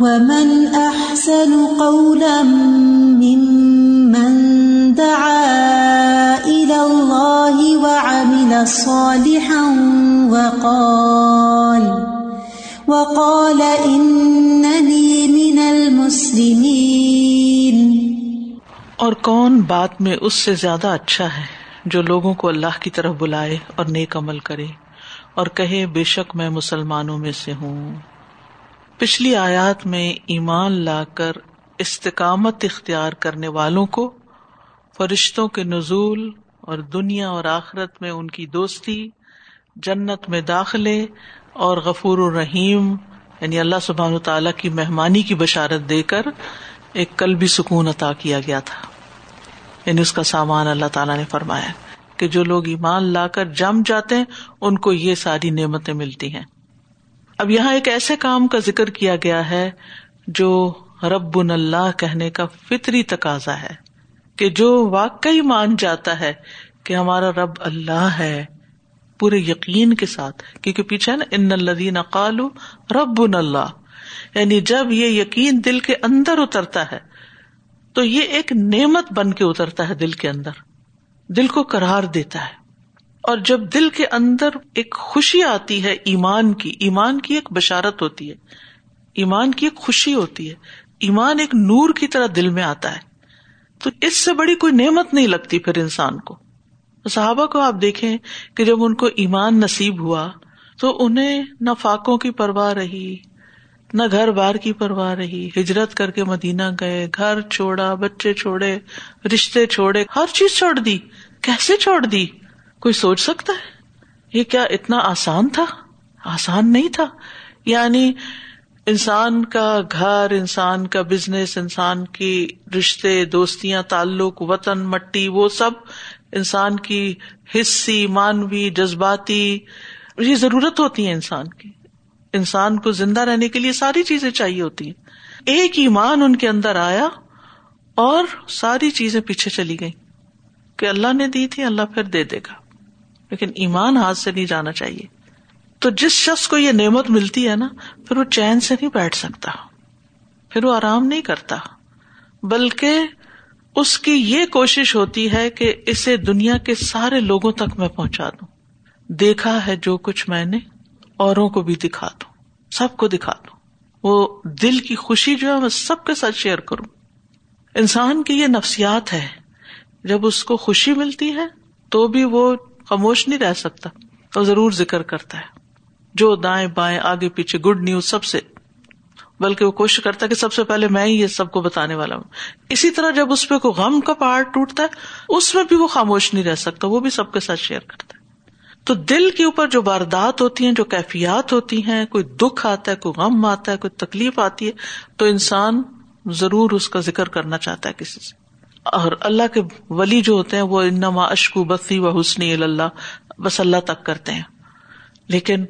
ومن احسن قولا ممن دعا الى الله وعمل صالحا وقال وقال انني من المسلمين اور کون بات میں اس سے زیادہ اچھا ہے جو لوگوں کو اللہ کی طرف بلائے اور نیک عمل کرے اور کہے بے شک میں مسلمانوں میں سے ہوں؟ پچھلی آیات میں ایمان لا کر استقامت اختیار کرنے والوں کو، فرشتوں کے نزول اور دنیا اور آخرت میں ان کی دوستی، جنت میں داخلے اور غفور الرحیم یعنی اللہ سبحان تعالی کی مہمانی کی بشارت دے کر ایک کل بھی سکون عطا کیا گیا تھا۔ یعنی اس کا سامان اللہ تعالیٰ نے فرمایا کہ جو لوگ ایمان لا کر جم جاتے ہیں، ان کو یہ ساری نعمتیں ملتی ہیں۔ اب یہاں ایک ایسے کام کا ذکر کیا گیا ہے جو رب اللہ کہنے کا فطری تقاضا ہے کہ جو واقعی مان جاتا ہے کہ ہمارا رب اللہ ہے، پورے یقین کے ساتھ۔ کیونکہ پیچھے نا، ان الدین اقالو رب اللہ۔ یعنی جب یہ یقین دل کے اندر اترتا ہے، تو یہ ایک نعمت بن کے اترتا ہے دل کے اندر۔ دل کو کرار دیتا ہے۔ اور جب دل کے اندر ایک خوشی آتی ہے ایمان کی ایمان کی ایک بشارت ہوتی ہے، ایمان کی ایک خوشی ہوتی ہے، ایمان ایک نور کی طرح دل میں آتا ہے، تو اس سے بڑی کوئی نعمت نہیں لگتی پھر انسان کو۔ صحابہ کو آپ دیکھیں کہ جب ان کو ایمان نصیب ہوا تو انہیں نہ فاقوں کی پرواہ رہی، نہ گھر بار کی پرواہ رہی، ہجرت کر کے مدینہ گئے، گھر چھوڑا، بچے چھوڑے، رشتے چھوڑے، ہر چیز چھوڑ دی۔ کیسے چھوڑ دی؟ کوئی سوچ سکتا ہے؟ یہ کیا اتنا آسان تھا؟ آسان نہیں تھا۔ یعنی انسان کا گھر، انسان کا بزنس انسان کی رشتے، دوستیاں، تعلق، وطن، مٹی، وہ سب انسان کی حصی، مانوی، جذباتی، یہ ضرورت ہوتی ہے انسان کی۔ انسان کو زندہ رہنے کے لیے ساری چیزیں چاہیے ہوتی ہیں۔ ایک ایمان ان کے اندر آیا اور ساری چیزیں پیچھے چلی گئی کہ اللہ نے دی تھی، اللہ پھر دے دے گا۔ لیکن ایمان ہاتھ سے نہیں جانا چاہیے۔ تو جس شخص کو یہ نعمت ملتی ہے نا، پھر وہ چین سے نہیں بیٹھ سکتا۔ پھر وہ آرام نہیں کرتا۔ بلکہ اس کی یہ کوشش ہوتی ہے کہ اسے دنیا کے سارے لوگوں تک میں پہنچا دوں۔ دیکھا ہے جو کچھ میں نے، اوروں کو بھی دکھا دوں۔ سب کو دکھا دوں۔ وہ دل کی خوشی جو ہے، میں سب کے ساتھ شیئر کروں۔ انسان کی یہ نفسیات ہے، جب اس کو خوشی ملتی ہے، تو بھی وہ خاموش نہیں رہ سکتا اور ضرور ذکر کرتا ہے۔ جو دائیں بائیں آگے پیچھے گڈ نیوز سب سے، بلکہ وہ کوشش کرتا ہے کہ سب سے پہلے میں ہی یہ سب کو بتانے والا ہوں۔ اسی طرح جب اس پہ کوئی غم کا پہاڑ ٹوٹتا ہے، اس میں بھی وہ خاموش نہیں رہ سکتا، وہ بھی سب کے ساتھ شیئر کرتا ہے۔ تو دل کے اوپر جو واردات ہوتی ہیں، جو کیفیات ہوتی ہیں، کوئی دکھ آتا ہے، کوئی غم آتا ہے، کوئی تکلیف آتی ہے، تو انسان ضرور اس کا ذکر کرنا چاہتا ہے کسی سے۔ اور اللہ کے ولی جو ہوتے ہیں وہ انما اشکو بسی و حسنی اللہ بس اللہ تک کرتے ہیں۔ لیکن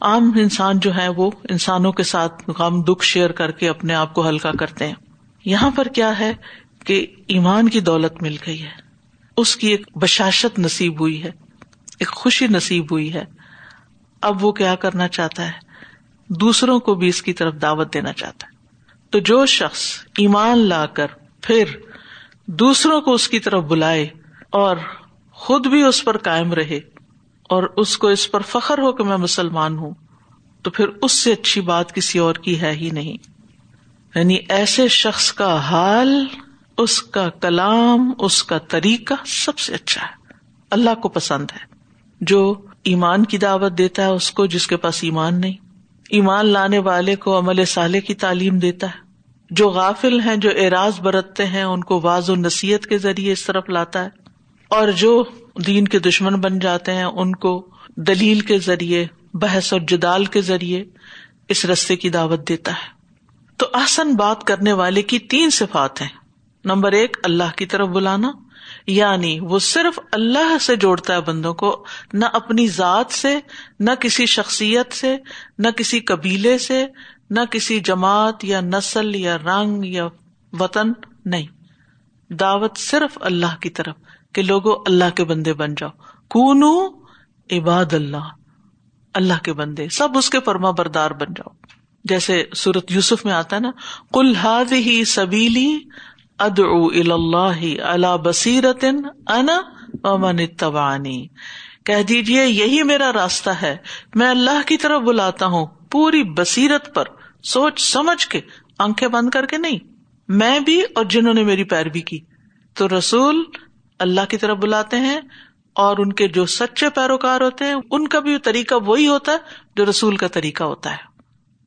عام انسان جو ہے وہ انسانوں کے ساتھ غم، دکھ شیئر کر کے اپنے آپ کو ہلکا کرتے ہیں۔ یہاں پر کیا ہے کہ ایمان کی دولت مل گئی ہے۔ اس کی ایک بشاشت نصیب ہوئی ہے، ایک خوشی نصیب ہوئی ہے۔ اب وہ کیا کرنا چاہتا ہے؟ دوسروں کو بھی اس کی طرف دعوت دینا چاہتا ہے۔ تو جو شخص ایمان لا کر پھر دوسروں کو اس کی طرف بلائے اور خود بھی اس پر کائم رہے اور اس کو اس پر فخر ہو کہ میں مسلمان ہوں، تو پھر اس سے اچھی بات کسی اور کی ہے ہی نہیں۔ یعنی ایسے شخص کا حال، اس کا کلام، اس کا طریقہ سب سے اچھا ہے۔ اللہ کو پسند ہے۔ جو ایمان کی دعوت دیتا ہے اس کو، جس کے پاس ایمان نہیں۔ ایمان لانے والے کو عمل صالح کی تعلیم دیتا ہے۔ جو غافل ہیں، جو اعراض برتتے ہیں، ان کو واض و نصیحت کے ذریعے اس طرف لاتا ہے۔ اور جو دین کے دشمن بن جاتے ہیں، ان کو دلیل کے ذریعے، بحث اور جدال کے ذریعے اس رستے کی دعوت دیتا ہے۔ تو احسن بات کرنے والے کی تین صفات ہیں۔ نمبر ایک، اللہ کی طرف بلانا۔ یعنی وہ صرف اللہ سے جوڑتا ہے بندوں کو، نہ اپنی ذات سے، نہ کسی شخصیت سے، نہ کسی قبیلے سے نہ کسی جماعت یا نسل یا رنگ یا وطن نہیں۔ دعوت صرف اللہ کی طرف کہ لوگوں اللہ کے بندے بن جاؤ۔ کون عباد اللہ اللہ کے بندے، سب اس کے فرما بردار بن جاؤ۔ جیسے سورت یوسف میں آتا ہے نا کل ہاد ہی سبیلی اد اللہ اللہ بصیرت انا امن تبانی کہہ دیجیے یہی میرا راستہ ہے۔ میں اللہ کی طرف بلاتا ہوں، پوری بصیرت پر۔ سوچ سمجھ کے آنکھیں بند کر کے نہیں، میں بھی اور جنہوں نے میری پیروی کی۔ تو رسول اللہ کی طرف بلاتے ہیں اور ان کے جو سچے پیروکار ہوتے ہیں، ان کا بھی طریقہ وہی ہوتا ہے جو رسول کا طریقہ ہوتا ہے۔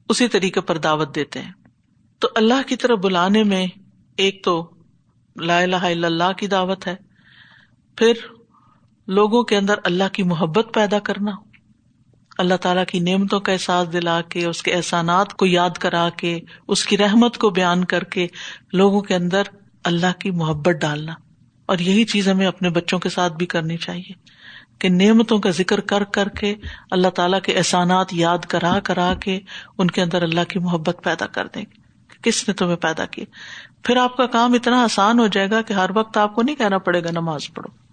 اسی طریقے پر دعوت دیتے ہیں۔ تو اللہ کی طرف بلانے میں ایک تو لا الہ الا اللہ کی دعوت ہے، پھر لوگوں کے اندر اللہ کی محبت پیدا کرنا۔ اللہ تعالیٰ کی نعمتوں کا احساس دلا کے، اس کے احسانات کو یاد کرا کے، اس کی رحمت کو بیان کر کے لوگوں کے اندر اللہ کی محبت ڈالنا۔ اور یہی چیز ہمیں اپنے بچوں کے ساتھ بھی کرنی چاہیے کہ نعمتوں کا ذکر کر کر کے، اللہ تعالیٰ کے احسانات یاد کرا کرا کے ان کے اندر اللہ کی محبت پیدا کر دیں گے کس نے تمہیں پیدا کی پھر آپ کا کام اتنا آسان ہو جائے گا کہ ہر وقت آپ کو نہیں کہنا پڑے گا، نماز پڑھو۔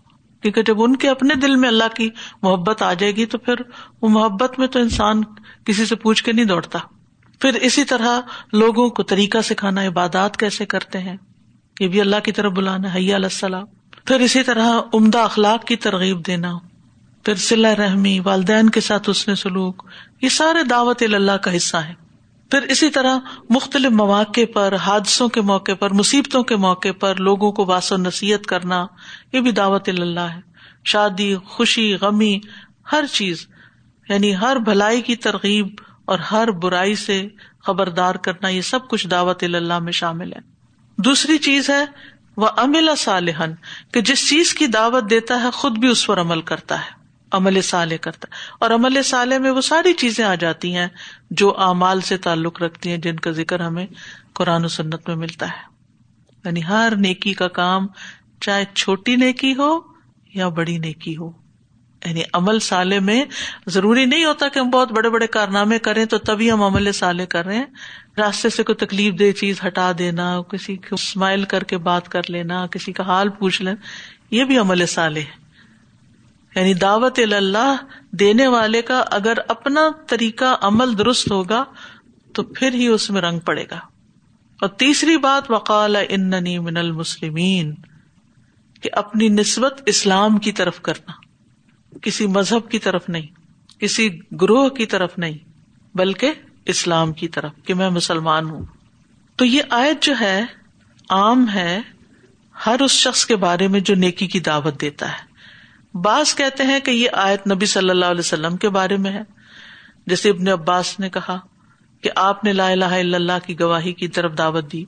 کیونکہ جب ان کے اپنے دل میں اللہ کی محبت آ جائے گی تو پھر وہ محبت میں تو انسان کسی سے پوچھ کے نہیں دوڑتا۔ پھر اسی طرح لوگوں کو طریقہ سکھانا، عبادات کیسے کرتے ہیں، یہ بھی اللہ کی طرف بلانا حیا علیہ السلام۔ پھر اسی طرح عمدہ اخلاق کی ترغیب دینا۔ پھر سلا رحمی، والدین کے ساتھ اس نے سلوک، یہ سارے دعوت اللہ کا حصہ ہے پھر اسی طرح مختلف مواقع پر، حادثوں کے موقع پر، مصیبتوں کے موقع پر لوگوں کو واس و نصیحت کرنا، یہ بھی دعوت اللہ ہے۔ شادی، خوشی، غمی، ہر چیز یعنی ہر بھلائی کی ترغیب اور ہر برائی سے خبردار کرنا، یہ سب کچھ دعوت اللہ میں شامل ہے۔ دوسری چیز ہے وہ امل صالحن کہ جس چیز کی دعوت دیتا ہے، خود بھی اس پر عمل کرتا ہے۔ عمل صالح کرتا ہے۔ اور عمل صالح میں وہ ساری چیزیں آ جاتی ہیں جو اعمال سے تعلق رکھتی ہیں، جن کا ذکر ہمیں قرآن و سنت میں ملتا ہے۔ یعنی ہر نیکی کا کام چاہے چھوٹی نیکی ہو یا بڑی نیکی ہو۔ یعنی عمل سالے میں ضروری نہیں ہوتا کہ ہم بہت بڑے بڑے کارنامے کریں تو تبھی ہم عمل سالے کر رہے ہیں۔ راستے سے کوئی تکلیف دہ چیز ہٹا دینا، کسی کو اسمائل کر کے بات کر لینا، کسی کا حال پوچھ لینا، یہ بھی عمل سالے ہے۔ یعنی دعوت اللہ دینے والے کا اگر اپنا طریقہ عمل درست ہوگا تو پھر ہی اس میں رنگ پڑے گا۔ اور تیسری بات، وقال اننی من المسلمین، کہ اپنی نسبت اسلام کی طرف کرنا۔ کسی مذہب کی طرف نہیں، کسی گروہ کی طرف نہیں، بلکہ اسلام کی طرف، کہ میں مسلمان ہوں۔ تو یہ آیت جو ہے، عام ہے، ہر اس شخص کے بارے میں جو نیکی کی دعوت دیتا ہے۔ بعض کہتے ہیں کہ یہ آیت نبی صلی اللہ علیہ وسلم کے بارے میں ہے۔ جیسے ابن عباس نے کہا کہ آپ نے لا الہ الا اللہ کی گواہی کی طرف دعوت دی۔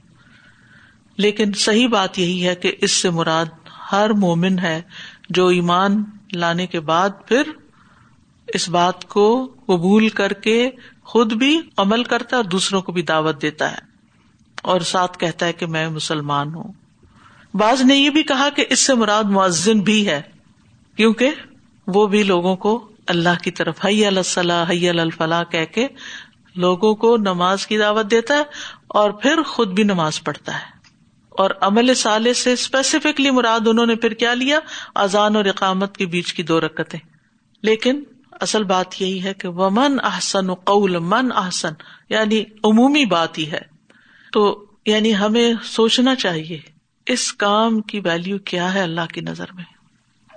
لیکن صحیح بات یہی ہے کہ اس سے مراد ہر مومن ہے جو ایمان لانے کے بعد پھر اس بات کو قبول کر کے خود بھی عمل کرتا ہے اور دوسروں کو بھی دعوت دیتا ہے۔ اور ساتھ کہتا ہے کہ میں مسلمان ہوں۔ بعض نے یہ بھی کہا کہ اس سے مراد معذن بھی ہے۔ کیونکہ وہ بھی لوگوں کو اللہ کی طرف حی الصلاح، حی الفلاح کہہ کے لوگوں کو نماز کی دعوت دیتا ہے اور پھر خود بھی نماز پڑھتا ہے۔ اور عمل سالے سے اسپیسیفکلی مراد انہوں نے پھر کیا لیا؟ اذان اور اقامت کے بیچ کی دو رکتیں۔ لیکن اصل بات یہی ہے کہ وہ من احسن قول من احسن یعنی عمومی بات ہی ہے۔ تو یعنی ہمیں سوچنا چاہیے اس کام کی ویلو کیا ہے اللہ کی نظر میں۔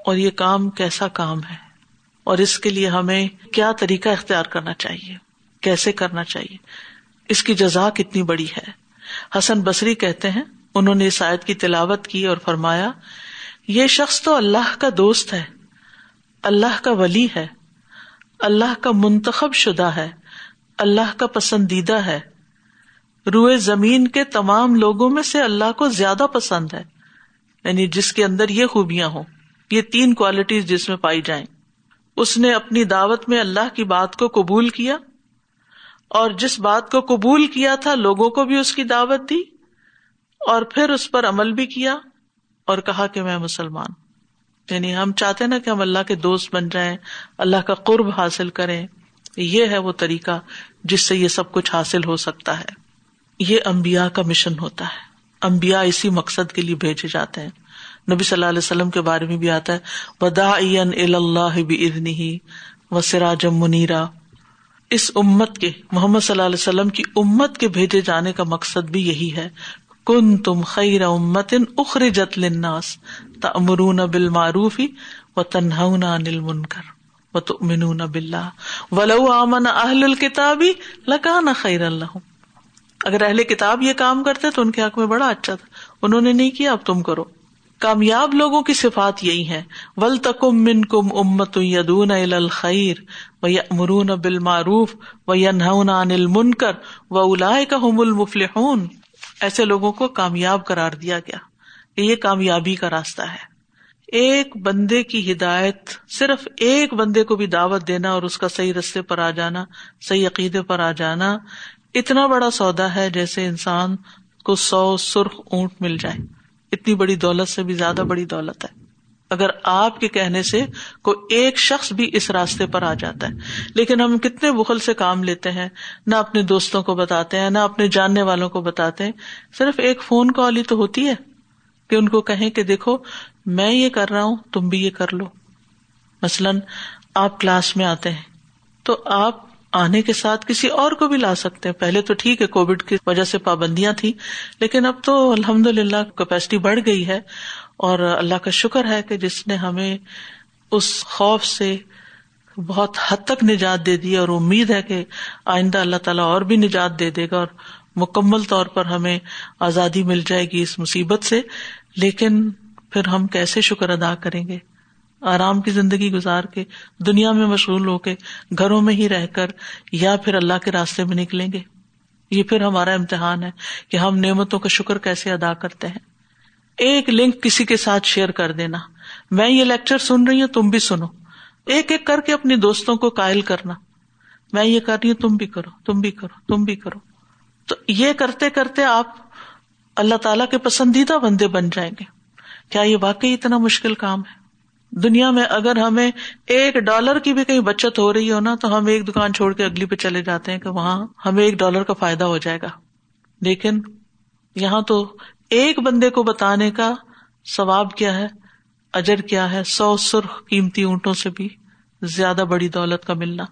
اور یہ کام کیسا کام ہے؟ اور اس کے لیے ہمیں کیا طریقہ اختیار کرنا چاہیے؟ کیسے کرنا چاہیے؟ اس کی جزا کتنی بڑی ہے؟ حسن بصری کہتے ہیں، انہوں نے اس آیت کی تلاوت کی اور فرمایا، یہ شخص تو اللہ کا دوست ہے، اللہ کا ولی ہے، اللہ کا منتخب شدہ ہے، اللہ کا پسندیدہ ہے۔ روئے زمین کے تمام لوگوں میں سے اللہ کو زیادہ پسند ہے یعنی جس کے اندر یہ خوبیاں ہوں۔ یہ تین کوالٹیز جس میں پائی جائیں۔ اس نے اپنی دعوت میں اللہ کی بات کو قبول کیا اور جس بات کو قبول کیا تھا، لوگوں کو بھی اس کی دعوت دی اور پھر اس پر عمل بھی کیا اور کہا کہ میں مسلمان۔ یعنی ہم چاہتے نا کہ ہم اللہ کے دوست بن جائیں، اللہ کا قرب حاصل کریں۔ یہ ہے وہ طریقہ جس سے یہ سب کچھ حاصل ہو سکتا ہے۔ یہ امبیا کا مشن ہوتا ہے۔ امبیا اسی مقصد کے لیے بھیجے جاتے ہیں۔ نبی صلی اللہ علیہ وسلم کے بارے میں بھی آتا ہے ودا اللہ بھی و سراجم منیرا. اس امت کے، محمد صلی اللہ علیہ وسلم کی امت کے بھیجے جانے کا مقصد بھی یہی ہے کن تم خیر امت اخر جت لناس تمرون بال معروف و تنہا نل منکر و تمنون بلّہ ولو امن اہل الکتابی لکان خیر اللہ اگر اہل کتاب یہ کام کرتے تو ان کے حق میں بڑا اچھا تھا۔ انہوں نے نہیں کیا، اب تم کرو۔ کامیاب لوگوں کی صفات یہی ہے ول تکم من کم امت یدون الخیر و مرون بال معروف و انل منکر و الا کا المفلحون۔ ایسے لوگوں کو کامیاب کرار دیا گیا۔ یہ کامیابی کا راستہ ہے۔ ایک بندے کی ہدایت، صرف ایک بندے کو بھی دعوت دینا اور اس کا صحیح رستے پر آ جانا، صحیح عقیدے پر آ جانا، اتنا بڑا سودا ہے جیسے انسان کو سو سرخ اونٹ مل جائے۔ اتنی بڑی دولت سے بھی زیادہ بڑی دولت ہے۔ اگر آپ کے کہنے سے کوئی ایک شخص بھی اس راستے پر آ جاتا ہے، لیکن ہم کتنے بخل سے کام لیتے ہیں، نہ اپنے دوستوں کو بتاتے ہیں، نہ اپنے جاننے والوں کو بتاتے ہیں، صرف ایک فون کال ہی تو ہوتی ہے کہ ان کو کہیں کہ دیکھو، میں یہ کر رہا ہوں، تم بھی یہ کر لو۔ مثلاً آپ کلاس میں آتے ہیں، تو آپ آنے کے ساتھ کسی اور کو بھی لا سکتے ہیں۔ پہلے تو ٹھیک ہے، کووڈ کی وجہ سے پابندیاں تھیں، لیکن اب تو الحمد للہ کیپیسٹی بڑھ گئی ہے اور اللہ کا شکر ہے کہ جس نے ہمیں اس خوف سے بہت حد تک نجات دے دی اور امید ہے کہ آئندہ اللہ تعالیٰ اور بھی نجات دے دے گا اور مکمل طور پر ہمیں آزادی مل جائے گی اس مصیبت سے۔ لیکن پھر ہم کیسے شکر ادا کریں گے؟ آرام کی زندگی گزار کے دنیا میں مشغول ہو کے گھروں میں ہی رہ کر یا پھر اللہ کے راستے میں نکلیں گے۔ یہ پھر ہمارا امتحان ہے کہ ہم نعمتوں کا شکر کیسے ادا کرتے ہیں۔ ایک لنک کسی کے ساتھ شیئر کر دینا۔ میں یہ لیکچر سن رہی ہوں، تم بھی سنو۔ ایک ایک کر کے اپنی دوستوں کو قائل کرنا۔ میں یہ کر رہی ہوں، تم بھی کرو، تم بھی کرو، تم بھی کرو۔ تو یہ کرتے کرتے آپ اللہ تعالی کے پسندیدہ بندے بن جائیں گے۔ کیا یہ واقعی اتنا مشکل کام ہے؟ دنیا میں اگر ہمیں ایک ڈالر کی بھی کہیں بچت ہو رہی ہو نا، تو ہم ایک دکان چھوڑ کے اگلی پہ چلے جاتے ہیں کہ وہاں ہمیں ایک ڈالر کا فائدہ ہو جائے گا۔ لیکن یہاں تو ایک بندے کو بتانے کا ثواب کیا ہے؟ اجر کیا ہے؟ سو سرخ قیمتی اونٹوں سے بھی زیادہ بڑی دولت کا ملنا۔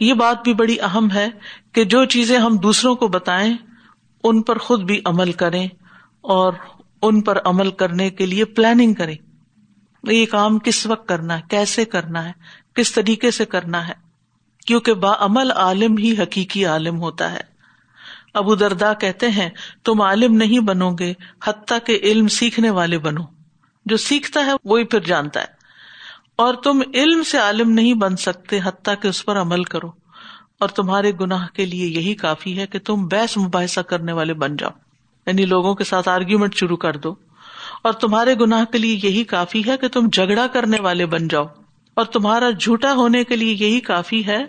یہ بات بھی بڑی اہم ہے کہ جو چیزیں ہم دوسروں کو بتائیں، ان پر خود بھی عمل کریں اور ان پر عمل کرنے کے لیے پلاننگ کریں۔ یہ کام کس وقت کرنا ہے؟ کیسے کرنا ہے؟ کس طریقے سے کرنا ہے؟ کیونکہ با عمل عالم ہی حقیقی عالم ہوتا ہے۔ ابو دردا کہتے ہیں، تم عالم نہیں بنو گے، حتیٰ کہ علم سیکھنے والے بنو۔ جو سیکھتا ہے، وہی پھر جانتا ہے۔ اور تم علم سے عالم نہیں بن سکتے، حتیٰ کہ اس پر عمل کرو۔ اور تمہارے گناہ کے لیے یہی کافی ہے کہ تم بحث مباحثہ کرنے والے بن جاؤ۔ یعنی لوگوں کے ساتھ آرگیومنٹ شروع کر دو۔ اور تمہارے گناہ کے لیے یہی کافی ہے کہ تم جھگڑا کرنے والے بن جاؤ۔ اور تمہارا جھوٹا ہونے کے لیے یہی کافی ہے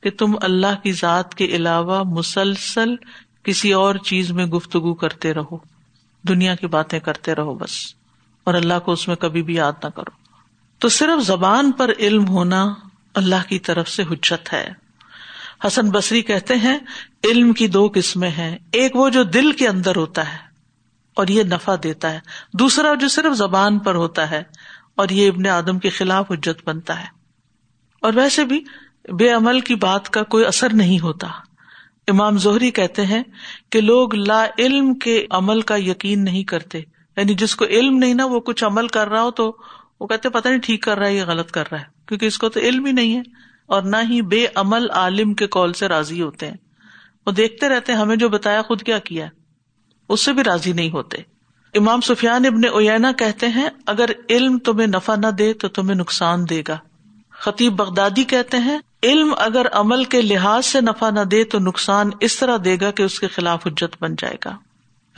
کہ تم اللہ کی ذات کے علاوہ مسلسل کسی اور چیز میں گفتگو کرتے رہو۔ دنیا کی باتیں کرتے رہو بس۔ اور اللہ کو اس میں کبھی بھی یاد نہ کرو۔ تو صرف زبان پر علم ہونا اللہ کی طرف سے حجت ہے۔ حسن بصری کہتے ہیں، علم کی دو قسمیں ہیں۔ ایک وہ جو دل کے اندر ہوتا ہے۔ اور یہ نفع دیتا ہے۔ دوسرا جو صرف زبان پر ہوتا ہے اور یہ ابن آدم کے خلاف حجت بنتا ہے۔ اور ویسے بھی بے عمل کی بات کا کوئی اثر نہیں ہوتا۔ امام زہری کہتے ہیں کہ لوگ لا علم کے عمل کا یقین نہیں کرتے۔ یعنی جس کو علم نہیں نا، وہ کچھ عمل کر رہا ہو تو وہ کہتے پتہ نہیں ٹھیک کر رہا ہے یا غلط کر رہا ہے۔ کیونکہ اس کو تو علم ہی نہیں ہے۔ اور نہ ہی بے عمل عالم کے کال سے راضی ہوتے ہیں۔ وہ دیکھتے رہتے ہمیں جو بتایا خود کیا کیا اس سے بھی راضی نہیں ہوتے۔ امام سفیان ابن اوینا کہتے ہیں، اگر علم تمہیں نفع نہ دے تو تمہیں نقصان دے گا۔ خطیب بغدادی کہتے ہیں، علم اگر عمل کے لحاظ سے نفع نہ دے تو نقصان اس طرح دے گا کہ اس کے خلاف حجت بن جائے گا۔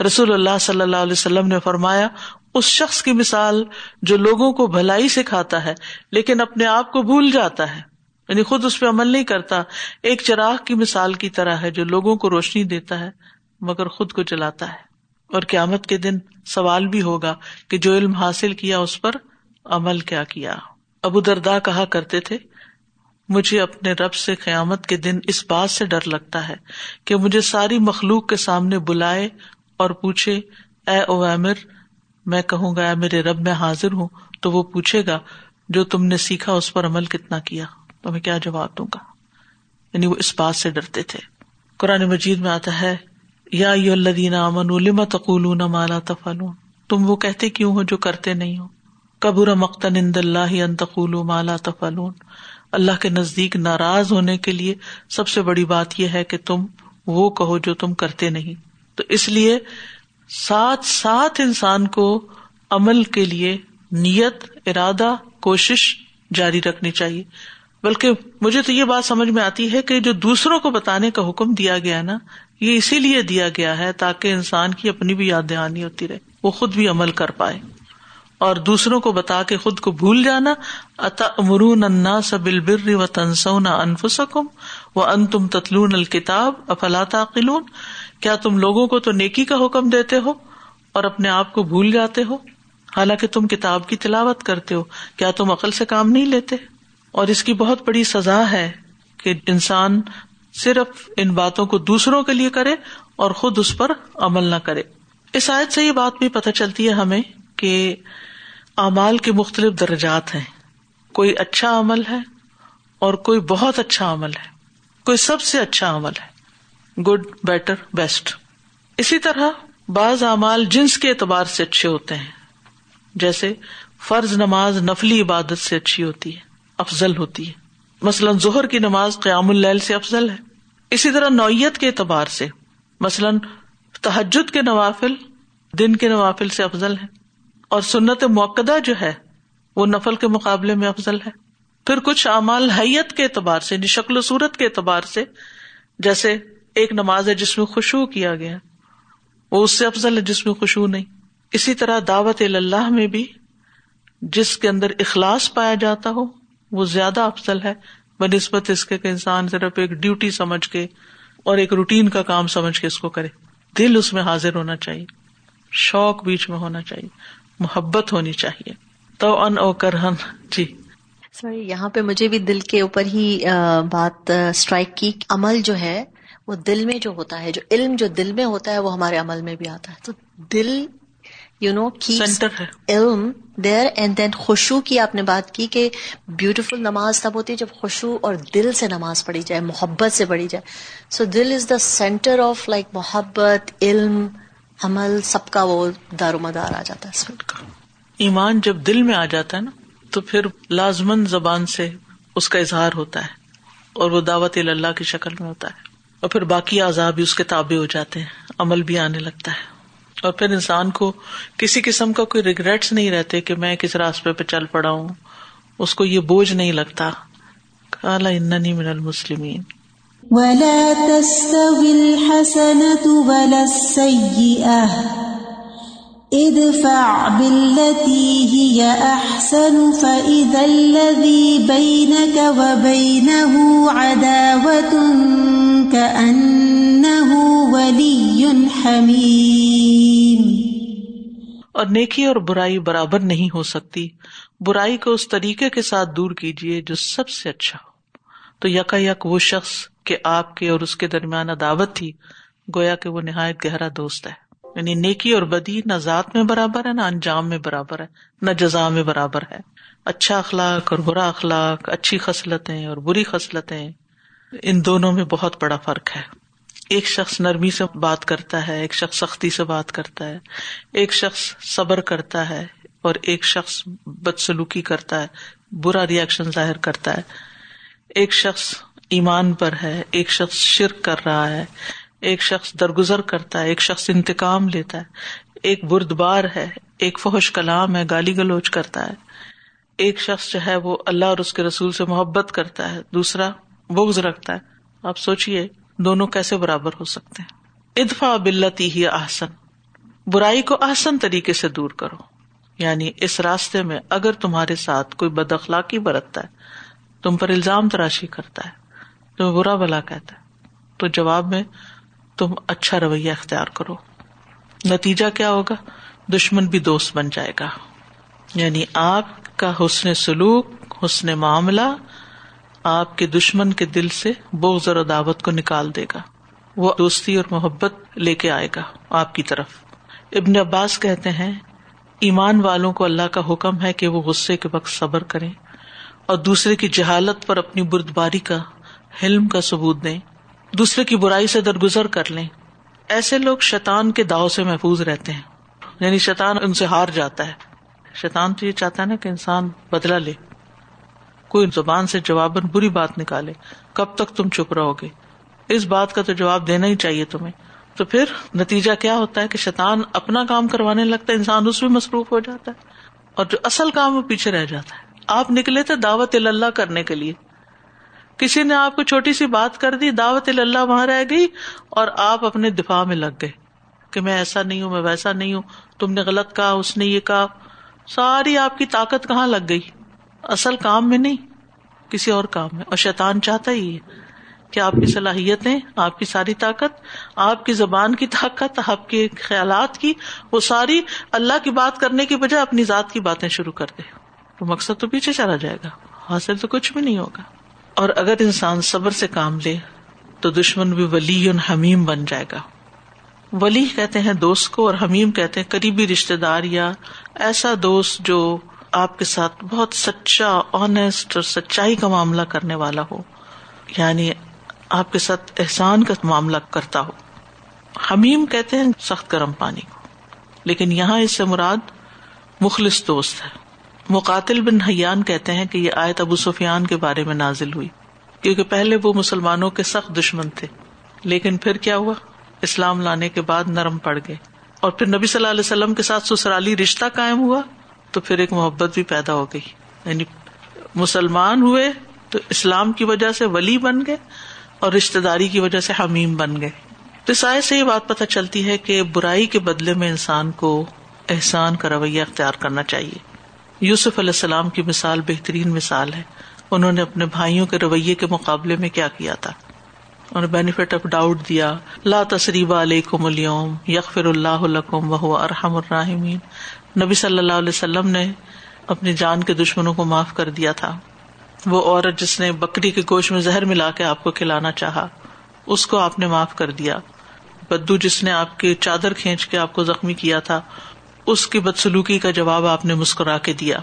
رسول اللہ صلی اللہ علیہ وسلم نے فرمایا، اس شخص کی مثال جو لوگوں کو بھلائی سکھاتا ہے، لیکن اپنے آپ کو بھول جاتا ہے۔ یعنی خود اس پہ عمل نہیں کرتا، ایک چراغ کی مثال کی طرح ہے جو لوگوں کو روشنی دیتا ہے۔ مگر خود کو جلاتا ہے۔ اور قیامت کے دن سوال بھی ہوگا کہ جو علم حاصل کیا اس پر عمل کیا کیا۔ ابو دردا کہا کرتے تھے، مجھے اپنے رب سے قیامت کے دن اس بات سے ڈر لگتا ہے کہ مجھے ساری مخلوق کے سامنے بلائے اور پوچھے، اے او امر میں کہوں گا، اے میرے رب، میں حاضر ہوں تو وہ پوچھے گا، جو تم نے سیکھا اس پر عمل کتنا کیا؟ تو میں کیا جواب دوں گا؟ یعنی وہ اس بات سے ڈرتے تھے۔ قرآن مجید میں آتا ہے یا الدین امن لما تقول مالا تفالون تم وہ کہتے کیوں ہو جو کرتے نہیں ہو؟ قبر مقتن اند اللہ انتقول مالا تفالون اللہ کے نزدیک ناراض ہونے کے لیے سب سے بڑی بات یہ ہے کہ تم وہ کہو جو تم کرتے نہیں۔ تو اس لیے ساتھ ساتھ انسان کو عمل کے لیے نیت، ارادہ، کوشش جاری رکھنی چاہیے۔ بلکہ مجھے تو یہ بات سمجھ میں آتی ہے کہ جو دوسروں کو بتانے کا حکم دیا گیا نا یہ اسی لیے دیا گیا ہے تاکہ انسان کی اپنی بھی یاد دہانی ہوتی رہے، وہ خود بھی عمل کر پائے۔ اور دوسروں کو بتا کے خود کو بھول جانا مرون انا سبل بر و تنسونا انفسکم و ان تم تتلون الکتاب افلا تعقلون؟ کیا تم لوگوں کو تو نیکی کا حکم دیتے ہو اور اپنے آپ کو بھول جاتے ہو؟ حالانکہ تم کتاب کی تلاوت کرتے ہو، کیا تم عقل سے کام نہیں لیتے؟ اور اس کی بہت بڑی سزا ہے کہ انسان صرف ان باتوں کو دوسروں کے لیے کرے اور خود اس پر عمل نہ کرے۔ اس آیت سے یہ بات بھی پتہ چلتی ہے ہمیں کہ اعمال کے مختلف درجات ہیں۔ کوئی اچھا عمل ہے اور کوئی بہت اچھا عمل ہے۔ کوئی سب سے اچھا عمل ہے۔ Good, better, best. اسی طرح بعض اعمال جنس کے اعتبار سے اچھے ہوتے ہیں۔ جیسے فرض نماز نفلی عبادت سے اچھی ہوتی ہے، افضل ہوتی ہے۔ مثلاً ظہر کی نماز قیام اللیل سے افضل ہے۔ اسی طرح نوعیت کے اعتبار سے، مثلاً تحجد کے نوافل دن کے نوافل سے افضل ہے اور سنت موقع جو ہے، وہ نفل کے مقابلے میں افضل ہے۔ پھر کچھ اعمال حیت کے اعتبار سے یعنی شکل و صورت کے اعتبار سے، جیسے ایک نماز ہے جس میں خوشبو کیا گیا، وہ اس سے افضل ہے جس میں خوشبو نہیں۔ اسی طرح دعوت اللہ میں بھی، جس کے اندر اخلاص پایا جاتا ہو وہ زیادہ افضل ہے بہ نسبت اس کے انسان صرف ایک ڈیوٹی سمجھ کے اور ایک روٹین کا کام سمجھ کے اس کو کرے۔ دل اس میں حاضر ہونا چاہیے۔ شوق بیچ میں ہونا چاہیے۔ محبت ہونی چاہیے۔ تو ان او کرہن۔ جی۔ سوری یہاں پہ مجھے بھی دل کے اوپر ہی بات اسٹرائک کی عمل جو ہے وہ دل میں جو ہوتا ہے جو علم جو دل میں ہوتا ہے وہ ہمارے عمل میں بھی آتا ہے۔ تو دل یو نو سینٹر علم دیر اینڈ دین خوشو کی آپ نے بات کی کہ بیوٹیفل نماز تب ہوتی ہے جب خوشو اور دل سے نماز پڑھی جائے، محبت سے پڑھی جائے۔ سو دل is the center of like محبت، علم، عمل، سب کا وہ دار و مدار آ جاتا ہے۔ ایمان جب دل میں آ جاتا ہے نا، تو پھر لازمن زبان سے اس کا اظہار ہوتا ہے اور وہ دعوت اللہ کی شکل میں ہوتا ہے۔ اور پھر باقی آزاد بھی اس کے تابع ہو جاتے ہیں، عمل بھی آنے لگتا ہے۔ اور پھر انسان کو کسی قسم کا کوئی ریگریٹس نہیں رہتے کہ میں کس راستے پہ چل پڑا ہوں اس کو یہ بوجھ نہیں لگتا۔ کالا اننی من المسلمین۔ ولا تستوي الحسنة ولا السيئة۔ ادفع بالتي هي أحسن فإذا الذي بينك وبينه عداوة كأنه ولي حميم اور نیکی اور برائی برابر نہیں ہو سکتی۔ برائی کو اس طریقے کے ساتھ دور کیجیے جو سب سے اچھا ہو۔ تو یکا یک وہ شخص کہ آپ کے اور اس کے درمیان عداوت تھی، گویا کہ وہ نہایت گہرا دوست ہے۔ یعنی نیکی اور بدی نہ ذات میں برابر ہے، نہ انجام میں برابر ہے، نہ جزا میں برابر ہے۔ اچھا اخلاق اور برا اخلاق، اچھی خصلتیں اور بری خصلتیں، ان دونوں میں بہت بڑا فرق ہے۔ ایک شخص نرمی سے بات کرتا ہے، ایک شخص سختی سے بات کرتا ہے، ایک شخص صبر کرتا ہے اور ایک شخص بدسلوکی کرتا ہے، برا ریئیکشن ظاہر کرتا ہے۔ ایک شخص ایمان پر ہے، ایک شخص شرک کر رہا ہے، ایک شخص درگزر کرتا ہے، ایک شخص انتقام لیتا ہے۔ ایک بردبار ہے، ایک فوش کلام ہے، گالی گلوچ کرتا ہے۔ ایک شخص جو ہے وہ اللہ اور اس کے رسول سے محبت کرتا ہے، دوسرا بغض رکھتا ہے۔ آپ سوچیے دونوں کیسے برابر ہو سکتے ہیں؟ ادفا بلتی ہی آسن برائی کو آسن طریقے سے دور کرو۔ یعنی اس راستے میں اگر تمہارے ساتھ کوئی بد اخلاقی برتتا ہے، تم پر الزام تراشی کرتا ہے، تمہیں برا بلا کہتا ہے، تو جواب میں تم اچھا رویہ اختیار کرو۔ نتیجہ کیا ہوگا؟ دشمن بھی دوست بن جائے گا۔ یعنی آپ کا حسن سلوک، حسن معاملہ آپ کے دشمن کے دل سے بغض اور دعوت کو نکال دے گا۔ وہ دوستی اور محبت لے کے آئے گا آپ کی طرف۔ ابن عباس کہتے ہیں، ایمان والوں کو اللہ کا حکم ہے کہ وہ غصے کے وقت صبر کریں اور دوسرے کی جہالت پر اپنی بردباری کا، حلم کا ثبوت دیں۔ دوسرے کی برائی سے درگزر کر لیں۔ ایسے لوگ شیطان کے داؤ سے محفوظ رہتے ہیں۔ یعنی شیطان ان سے ہار جاتا ہے۔ شیطان تو یہ چاہتا ہے نا کہ انسان بدلا لے۔ کوئی زبان سے جواب بری بات نکالے، کب تک تم چپ رہو گے؟ اس بات کا تو جواب دینا ہی چاہیے تمہیں۔ تو پھر نتیجہ کیا ہوتا ہے کہ شیطان اپنا کام کروانے لگتا ہے، انسان اس میں مصروف ہو جاتا ہے اور جو اصل کام وہ پیچھے رہ جاتا ہے۔ آپ نکلے تھے دعوت اللہ کرنے کے لیے۔ کسی نے آپ کو چھوٹی سی بات کر دی، دعوت اللہ وہاں رہ گئی اور آپ اپنے دفاع میں لگ گئے کہ میں ایسا نہیں ہوں، میں ویسا نہیں ہوں، تم نے غلط کہا، اس نے یہ کہا۔ ساری آپ کی طاقت کہاں لگ گئی؟ اصل کام میں نہیں، کسی اور کام میں۔ اور شیطان چاہتا ہی ہے کہ آپ کی صلاحیتیں، آپ کی ساری طاقت، آپ کی زبان کی طاقت، آپ کے خیالات کی، وہ ساری اللہ کی بات کرنے کی بجائے اپنی ذات کی باتیں شروع کر دے۔ تو مقصد تو پیچھے چلا جائے گا۔ حاصل تو کچھ بھی نہیں ہوگا۔ اور اگر انسان صبر سے کام لے، تو دشمن بھی ولی حمیم بن جائے گا۔ ولی کہتے ہیں دوست کو اور حمیم کہتے ہیں قریبی رشتے دار یا ایسا دوست جو آپ کے ساتھ بہت سچا آنےسٹ اور سچائی کا معاملہ کرنے والا ہو۔ یعنی آپ کے ساتھ احسان کا معاملہ کرتا ہو۔ حمیم کہتے ہیں سخت گرم پانی کو۔ لیکن یہاں اس سے مراد مخلص دوست ہے۔ مقاتل بن حیان کہتے ہیں کہ یہ آیت ابو سفیان کے بارے میں نازل ہوئی۔ کیونکہ پہلے وہ مسلمانوں کے سخت دشمن تھے۔ لیکن پھر کیا ہوا؟ اسلام لانے کے بعد نرم پڑ گئے۔ اور پھر نبی صلی اللہ علیہ وسلم کے ساتھ سسرالی رشتہ قائم ہوا۔ تو پھر ایک محبت بھی پیدا ہو گئی۔ یعنی مسلمان ہوئے تو اسلام کی وجہ سے ولی بن گئے اور رشتے داری کی وجہ سے حمیم بن گئے۔ تو سائے سے یہ بات پتہ چلتی ہے کہ برائی کے بدلے میں انسان کو احسان کا رویہ اختیار کرنا چاہیے۔ یوسف علیہ السلام کی مثال بہترین مثال ہے۔ انہوں نے اپنے بھائیوں کے رویے کے مقابلے میں کیا کیا تھا۔ اور بینیفٹ آف ڈاؤٹ دیا۔ لا تصریب علیکم اليوم یغفر اللہ لکم وہ ارحم الراحمین۔ نبی صلی اللہ علیہ وسلم نے اپنی جان کے دشمنوں کو معاف کر دیا تھا۔ وہ عورت جس نے بکری کے گوشت میں زہر ملا کے آپ کو کھلانا چاہا، اس کو آپ نے معاف کر دیا۔ بدو جس نے آپ کی چادر کھینچ کے آپ کو زخمی کیا تھا، اس کی بدسلوکی کا جواب آپ نے مسکرا کے دیا۔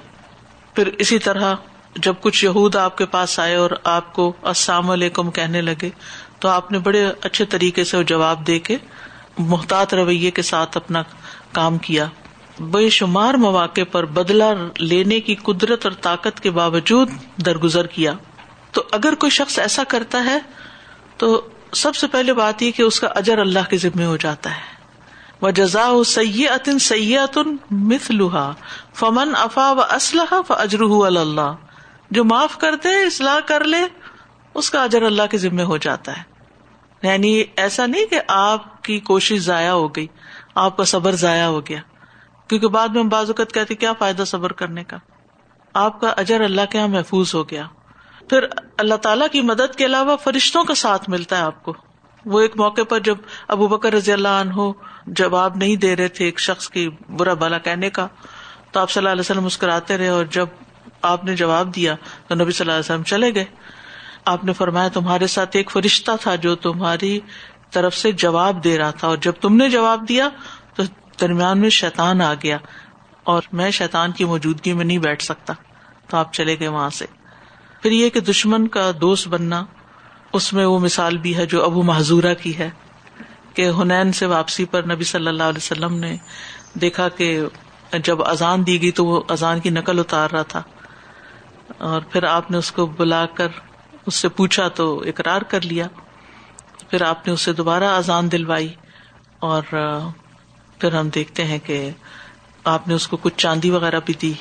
پھر اسی طرح جب کچھ یہود آپ کے پاس آئے اور آپ کو السلام علیکم کہنے لگے، تو آپ نے بڑے اچھے طریقے سے جواب دے کے، محتاط رویے کے ساتھ اپنا کام کیا۔ بے شمار مواقع پر بدلا لینے کی قدرت اور طاقت کے باوجود درگزر کیا۔ تو اگر کوئی شخص ایسا کرتا ہے، تو سب سے پہلے بات یہ کہ اس کا اجر اللہ کے ذمے ہو جاتا ہے۔ وہ جزا سید سیاتن مت لوہا فمن افا و اسلحہ اجرح اللہ جو معاف کر دے، اصلاح کر لے، اس کا اجر اللہ کے ذمے ہو جاتا ہے۔ یعنی ایسا نہیں کہ آپ کی کوشش ضائع ہو گئی، آپ کا صبر ضائع ہو گیا۔ کیونکہ بعد میں بعض اوقات کہتے کیا فائدہ صبر کرنے کا؟ آپ کا اجر اللہ کے یہاں محفوظ ہو گیا۔ پھر اللہ تعالیٰ کی مدد کے علاوہ فرشتوں کا ساتھ ملتا ہے آپ کو۔ وہ ایک موقع پر جب ابو بکر رضی اللہ عنہ جواب نہیں دے رہے تھے ایک شخص کی برا بلا کہنے کا، تو آپ صلی اللہ علیہ وسلم مسکراتے رہے اور جب آپ نے جواب دیا تو نبی صلی اللہ علیہ وسلم چلے گئے۔ آپ نے فرمایا، تمہارے ساتھ ایک فرشتہ تھا جو تمہاری طرف سے جواب دے رہا تھا اور جب تم نے جواب دیا تو درمیان میں شیتان آ گیا اور میں شیتان کی موجودگی میں نہیں بیٹھ سکتا تو آپ چلے گئے وہاں سے۔ پھر یہ کہ دشمن کا دوست بننا، اس میں وہ مثال بھی ہے جو ابو محضورہ کی ہے کہ ہنین سے واپسی پر نبی صلی اللہ علیہ وسلم نے دیکھا کہ جب اذان دی گئی تو وہ اذان کی نقل اتار رہا تھا۔ اور پھر آپ نے اس کو بلا کر اس سے پوچھا تو اقرار کر لیا۔ پھر آپ نے اسے دوبارہ اذان دلوائی اور پھر ہم دیکھتے ہیں کہ آپ نے اس کو کچھ چاندی وغیرہ بھی دی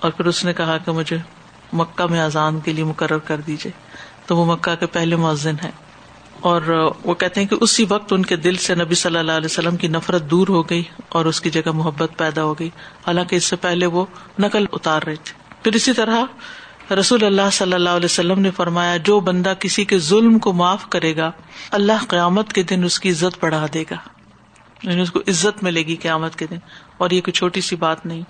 اور پھر اس نے کہا کہ مجھے مکہ میں اذان کے لیے مقرر کر دیجیے تو وہ مکہ کے پہلے مؤذن ہے اور وہ کہتے ہیں کہ اسی وقت ان کے دل سے نبی صلی اللہ علیہ وسلم کی نفرت دور ہو گئی اور اس کی جگہ محبت پیدا ہو گئی۔ حالانکہ اس سے پہلے وہ نقل اتار رہے تھے۔ پھر اسی طرح رسول اللہ صلی اللہ علیہ وسلم نے فرمایا، جو بندہ کسی کے ظلم کو معاف کرے گا، اللہ قیامت کے دن اس کی عزت بڑھا دے گا۔ یعنی اس کو عزت ملے گی قیامت کے دن اور یہ کوئی چھوٹی سی بات نہیں۔